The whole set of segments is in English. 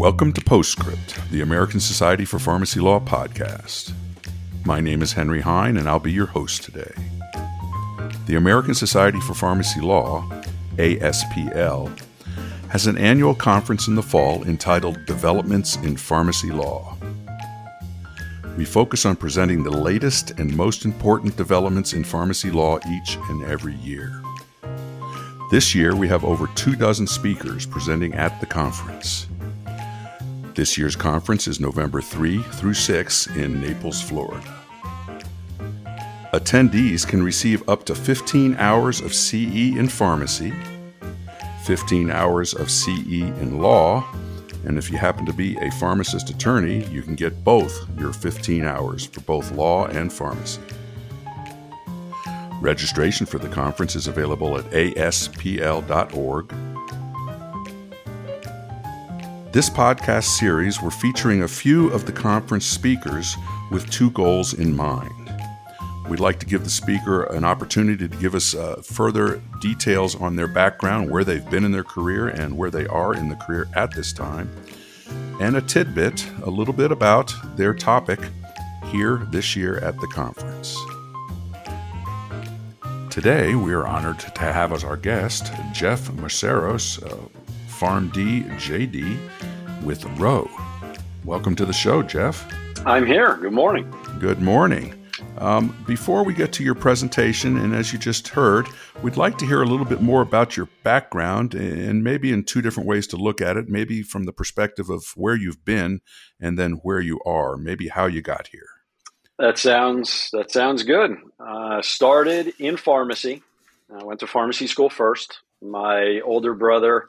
Welcome to Postscript, the American Society for Pharmacy Law podcast. My name is Henry Hine, and I'll be your host today. The American Society for Pharmacy Law, ASPL, has an annual conference in the fall entitled Developments in Pharmacy Law. We focus on presenting the latest and most important developments in pharmacy law each and every year. This year, we have over two dozen speakers presenting at the conference. This year's conference is November 3 through 6 in Naples, Florida. Attendees can receive up to 15 hours of CE in pharmacy, 15 hours of CE in law, and if you happen to be a pharmacist attorney, you can get both your 15 hours for both law and pharmacy. Registration for the conference is available at aspl.org. This podcast series, we're featuring a few of the conference speakers with two goals in mind. We'd like to give the speaker an opportunity to give us uh, further details on their background, where they've been in their career, and where they are in the career at this time, and a tidbit, a little bit about their topic here this year at the conference. Today, we are honored to have as our guest Jeff Mesaros, uh, PharmD JD with Ro. Welcome to the show, Jeff. I'm here. Good morning. Good morning. Um, before we get to your presentation, and as you just heard, we'd like to hear a little bit more about your background and maybe in two different ways to look at it. Maybe from the perspective of where you've been and then where you are, maybe how you got here. That sounds that sounds good. Uh, started in pharmacy. I went to pharmacy school first. My older brother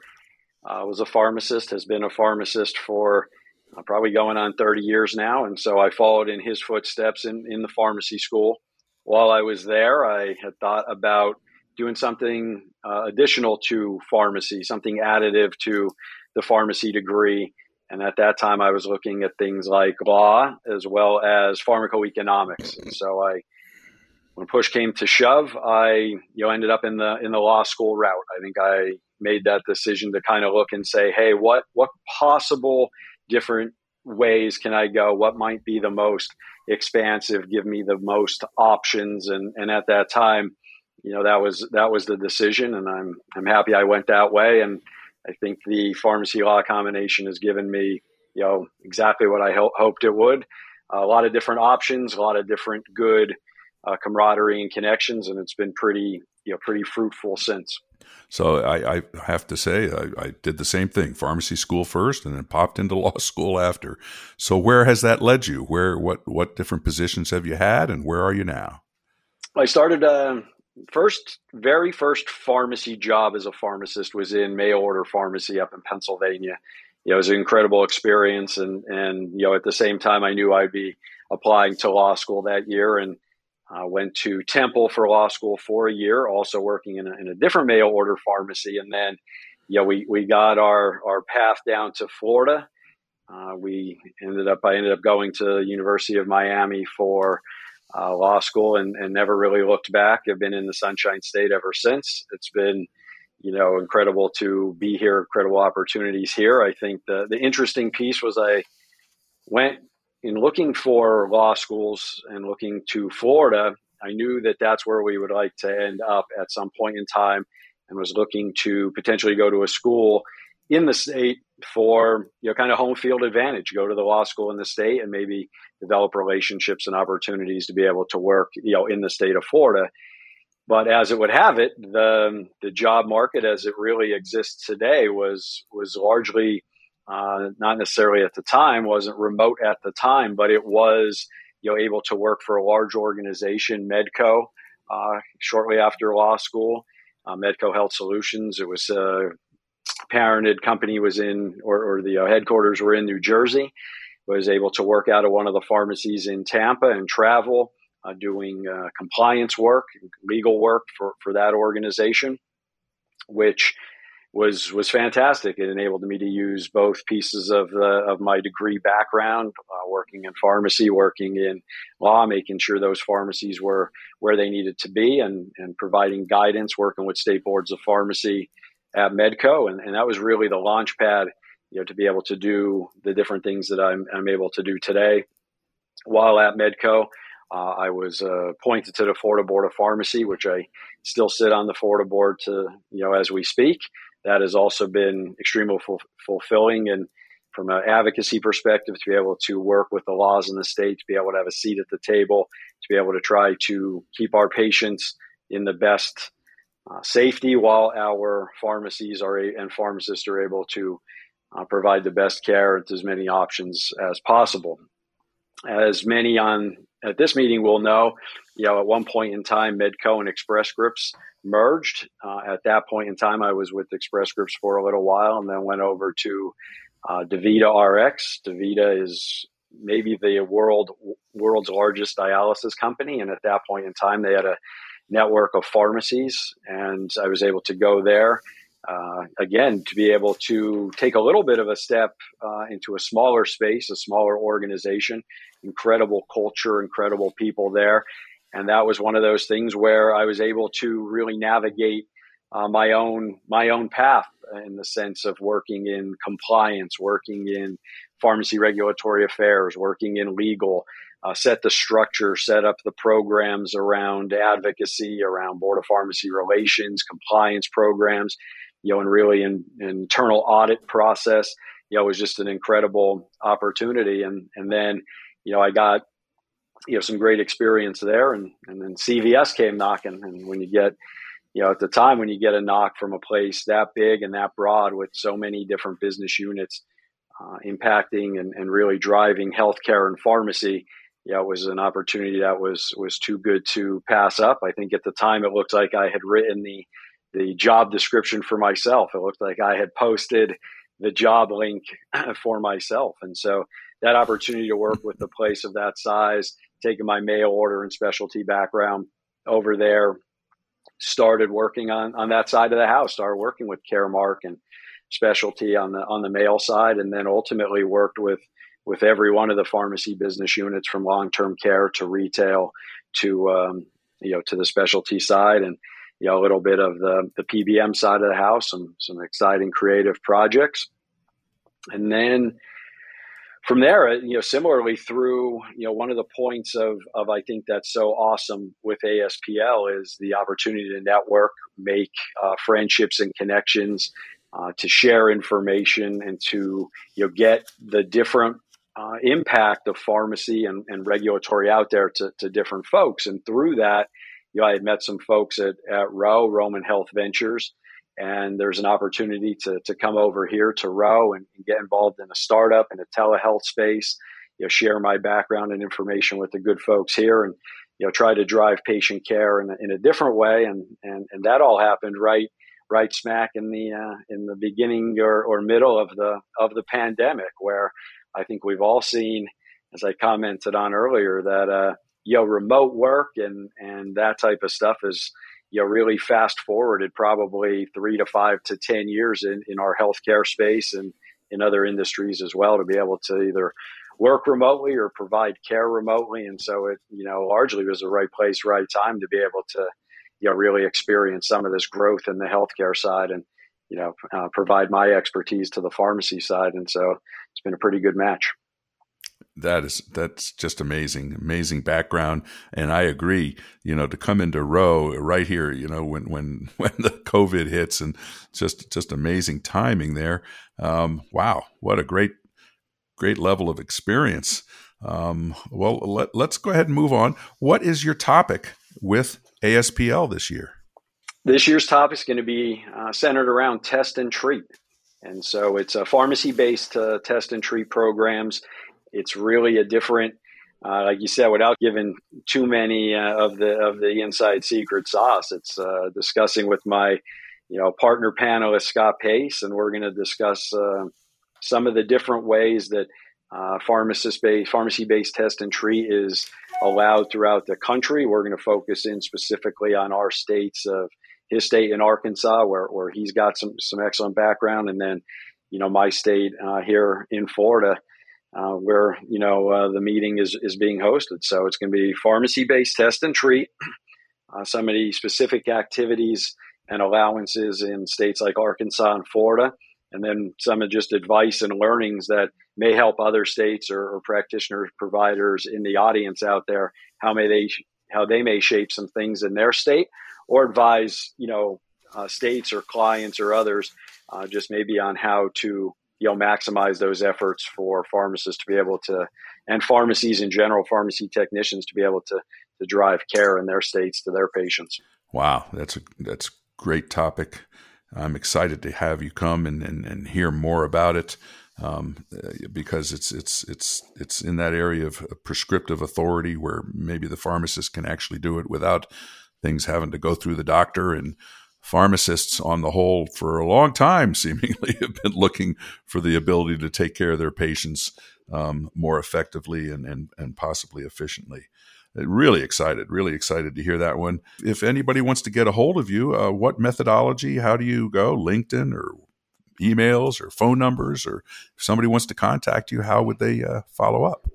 uh, was a pharmacist. Has been a pharmacist for uh, probably going on 30 years now. And so I followed in his footsteps in, in the pharmacy school. While I was there, I had thought about doing something uh, additional to pharmacy, something additive to the pharmacy degree. And at that time, I was looking at things like law as well as pharmacoeconomics. And so I, when push came to shove, I you know ended up in the in the law school route. I think I made that decision to kind of look and say, hey, what what possible different ways can I go? What might be the most expansive, give me the most options? And, and at that time, you know, that was, that was the decision. And I'm, I'm happy I went that way. And I think the pharmacy law combination has given me, you know, exactly what I ho- hoped it would. a lot of different options, a lot of different good uh, camaraderie and connections. And it's been pretty, you know, pretty fruitful since. So I, I have to say I, I, did the same thing: pharmacy school first, and then popped into law school after. So where has that led you? Where what what different positions have you had, and where are you now? I started uh, first, very first pharmacy job as a pharmacist was in mail order pharmacy up in Pennsylvania. You know, it was an incredible experience, and and you know at the same time I knew I'd be applying to law school that year, and uh, went to Temple for law school for a year, also working in a, in a different mail order pharmacy. And then, yeah, we, we got our, our path down to Florida. Uh, we ended up, I ended up going to University of Miami for uh, law school and, and never really looked back. I've been in the Sunshine State ever since. It's been, you know, incredible to be here, incredible opportunities here. I think the, the interesting piece was I went in looking for law schools and looking to Florida, I knew that that's where we would like to end up at some point in time and was looking to potentially go to a school in the state for you know kind of home field advantage go to the law school in the state and maybe develop relationships and opportunities to be able to work you know in the state of Florida. But as it would have it the the job market as it really exists today was was largely uh, not necessarily at the time, wasn't remote at the time, but it was you know able to work for a large organization, Medco, uh, shortly after law school. Uh, Medco Health Solutions. It was a parented company was in, or, or the uh, headquarters were in New Jersey. Was able to work out of one of the pharmacies in Tampa and travel, uh, doing uh, compliance work, legal work for for that organization, which was was fantastic. It enabled me to use both pieces of the of my degree background, uh, working in pharmacy, working in law, making sure those pharmacies were where they needed to be, and and providing guidance, working with state boards of pharmacy at Medco, and, and that was really the launch pad you know, to be able to do the different things that I'm, I'm able to do today. While at Medco, uh, I was uh, appointed to the Florida Board of Pharmacy, which I still sit on the Florida board to, you know, as we speak. That has also been extremely ful- fulfilling and from an advocacy perspective to be able to work with the laws in the state, to be able to have a seat at the table, to be able to try to keep our patients in the best uh, safety while our pharmacies are a, and pharmacists are able to uh, provide the best care with as many options as possible. As many on at this meeting will know, you know, at one point in time, Medco and Express Scripts merged. Uh, at that point in time, I was with Express Scripts for a little while and then went over to uh, DaVita RX. DaVita is maybe the world world's largest dialysis company, and at that point in time, they had a network of pharmacies, and I was able to go there. Uh, again, to be able to take a little bit of a step uh, into a smaller space, a smaller organization, incredible culture, incredible people there. And that was one of those things where I was able to really navigate uh, my own my own path in the sense of working in compliance, working in pharmacy regulatory affairs, working in legal, uh, set the structure, set up the programs around advocacy, around board of pharmacy relations, compliance programs, you know, and really an internal audit process. You know, it was just an incredible opportunity. And and then, you know, I got you know some great experience there, and and then CVS came knocking, and when you get you know, at the time when you get a knock from a place that big and that broad with so many different business units uh, impacting and, and really driving healthcare and pharmacy, yeah, it was an opportunity that was was too good to pass up. I think at the time it looked like I had written the the job description for myself. It looked like I had posted the job link for myself, and so that opportunity to work with a place of that size, taking my mail order and specialty background over there, started working on on that side of the house. Started working with Caremark and specialty on the on the mail side, and then ultimately worked with with every one of the pharmacy business units from long term care to retail to um, you know to the specialty side and you know a little bit of the the PBM side of the house, some some exciting creative projects, and then from there, uh, you know, similarly through, you know, one of the points of, of I think that's so awesome with ASPL is the opportunity to network, make uh, friendships and connections, uh, to share information and to, you know, get the different uh, impact of pharmacy and, and regulatory out there to, to different folks. And through that, you know, I had met some folks at, at Ro, Roman Health Ventures, and there's an opportunity to, to come over here to Ro and, get involved in a startup in a telehealth space, you know, share my background and information with the good folks here and, you know, try to drive patient care in a, in a different way. And, and, and that all happened right, right smack in the, uh, in the beginning or, or middle of the, of the pandemic where I think we've all seen, as I commented on earlier, that, uh, you know, remote work and, and that type of stuff is, you really fast forwarded probably three to five to 10 years in, in our healthcare space and in other industries as well to be able to either work remotely or provide care remotely. And so it, you know, largely was the right place, right time to be able to, you know, really experience some of this growth in the healthcare side and, you know, uh, provide my expertise to the pharmacy side. And so it's been a pretty good match that is that's just amazing amazing background. And i agree you know to come into Ro right here you know when when when the covid hits and just just amazing timing there. Um, wow what a great great level of experience. Um, well let, let's go ahead and move on. What is your topic with aspl this year? This year's topic is going to be uh, centered around test and treat. And so it's a pharmacy based uh, test and treat programs it's really a different, uh, like you said, without giving too many uh, of the of the inside secret sauce. It's uh, discussing with my, you know, partner panelist Scott Pace, and we're going to discuss uh, some of the different ways that uh, pharmacist based pharmacy based test and treat is allowed throughout the country. We're going to focus in specifically on our states of his state in Arkansas, where where he's got some some excellent background, and then you know my state uh, here in Florida uh, where you know uh, the meeting is is being hosted. So it's going to be pharmacy based test and treat. Uh, some of the specific activities and allowances in states like Arkansas and Florida, and then some of just advice and learnings that may help other states or, or practitioners, providers in the audience out there. How may they how they may shape some things in their state, or advise you know uh, states or clients or others uh, just maybe on how to you know maximize those efforts for pharmacists to be able to and pharmacies in general, pharmacy technicians to be able to to drive care in their states to their patients. Wow, that's a that's great topic. I'm excited to have you come and, and, and hear more about it um, because it's it's it's it's in that area of prescriptive authority where maybe the pharmacist can actually do it without things having to go through the doctor and pharmacists on the whole for a long time seemingly have been looking for the ability to take care of their patients um, more effectively and, and, and possibly efficiently really excited, really excited to hear that one. If anybody wants to get a hold of you, uh, what methodology? How do you go? LinkedIn or emails or phone numbers? Or if somebody wants to contact you, how would they uh, follow up?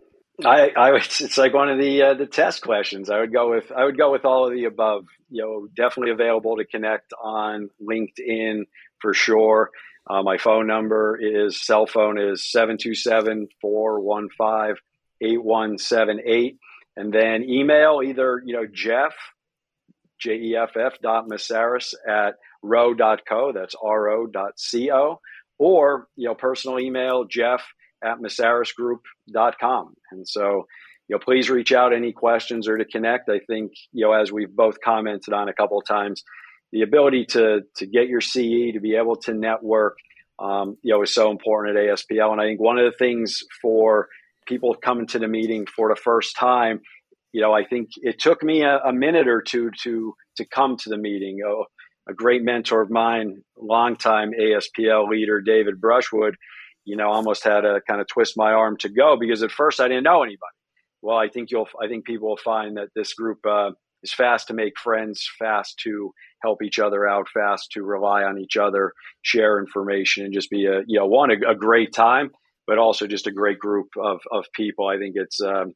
I, I it's like one of the uh, the test questions. I would go with I would go with all of the above. You know, definitely available to connect on LinkedIn for sure. Uh, my phone number is cell phone is 727 415 8178 and then email either, you know, Jeff, J E F F dot Mesaros at ro.co, that's R O dot C O, or, you know, personal email, Jeff at mesarosgroup.com. And so, you know, please reach out any questions or to connect. I think, you know, as we've both commented on a couple of times, the ability to to get your CE, to be able to network, um, you know, is so important at ASPL. And I think one of the things for people coming to the meeting for the first time, you know, I think it took me a, a minute or two to to come to the meeting. Oh, a great mentor of mine, longtime ASPL leader, David Brushwood, you know, almost had to kind of twist my arm to go because at first I didn't know anybody. Well, I think you'll, I think people will find that this group uh, is fast to make friends, fast to help each other out, fast to rely on each other, share information, and just be a, you know, one a, a great time but also just a great group of, of people. I think it's um,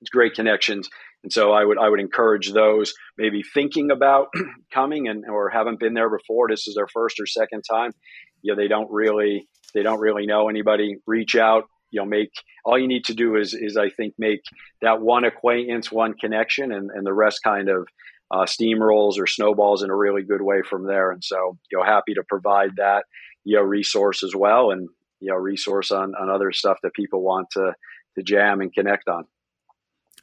it's great connections, and so I would I would encourage those maybe thinking about coming and or haven't been there before. This is their first or second time. You know, they don't really they don't really know anybody. Reach out. You know, make all you need to do is is I think make that one acquaintance, one connection, and and the rest kind of uh, steamrolls or snowballs in a really good way from there. And so, you know, happy to provide that you know resource as well, and you know resource on on other stuff that people want to to jam and connect on.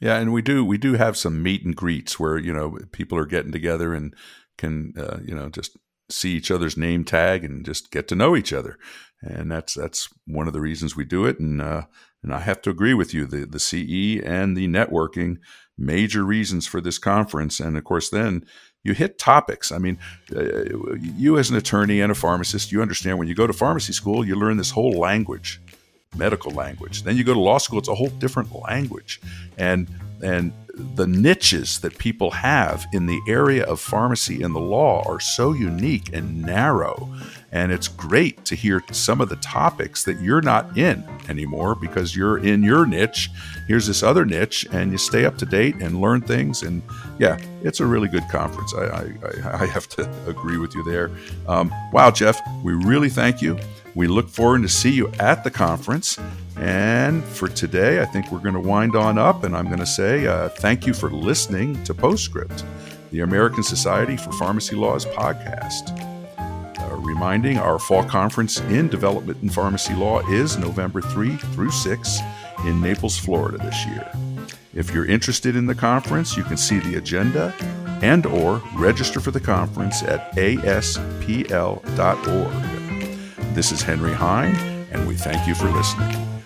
Yeah, and we do we do have some meet and greets where you know people are getting together and can uh, you know just see each other's name tag and just get to know each other, and that's that's one of the reasons we do it. And uh, and I have to agree with you the the CE and the networking major reasons for this conference, and of course then you hit topics. I mean, uh, you as an attorney and a pharmacist, you understand when you go to pharmacy school, you learn this whole language, medical language. Then you go to law school, it's a whole different language. And and the niches that people have in the area of pharmacy and the law are so unique and narrow. And it's great to hear some of the topics that you're not in anymore because you're in your niche. Here's this other niche, and you stay up to date and learn things. And yeah, it's a really good conference. I, I, I have to agree with you there. Um, wow, Jeff, we really thank you. We look forward to see you at the conference. And for today, I think we're going to wind on up, and I'm going to say uh, thank you for listening to Postscript, the American Society for Pharmacy Law's podcast. Uh, reminding our fall conference in development in pharmacy law is November 3 through 6 in Naples, Florida this year. If you're interested in the conference, you can see the agenda and or register for the conference at aspl.org. This is Henry Hine, and we thank you for listening.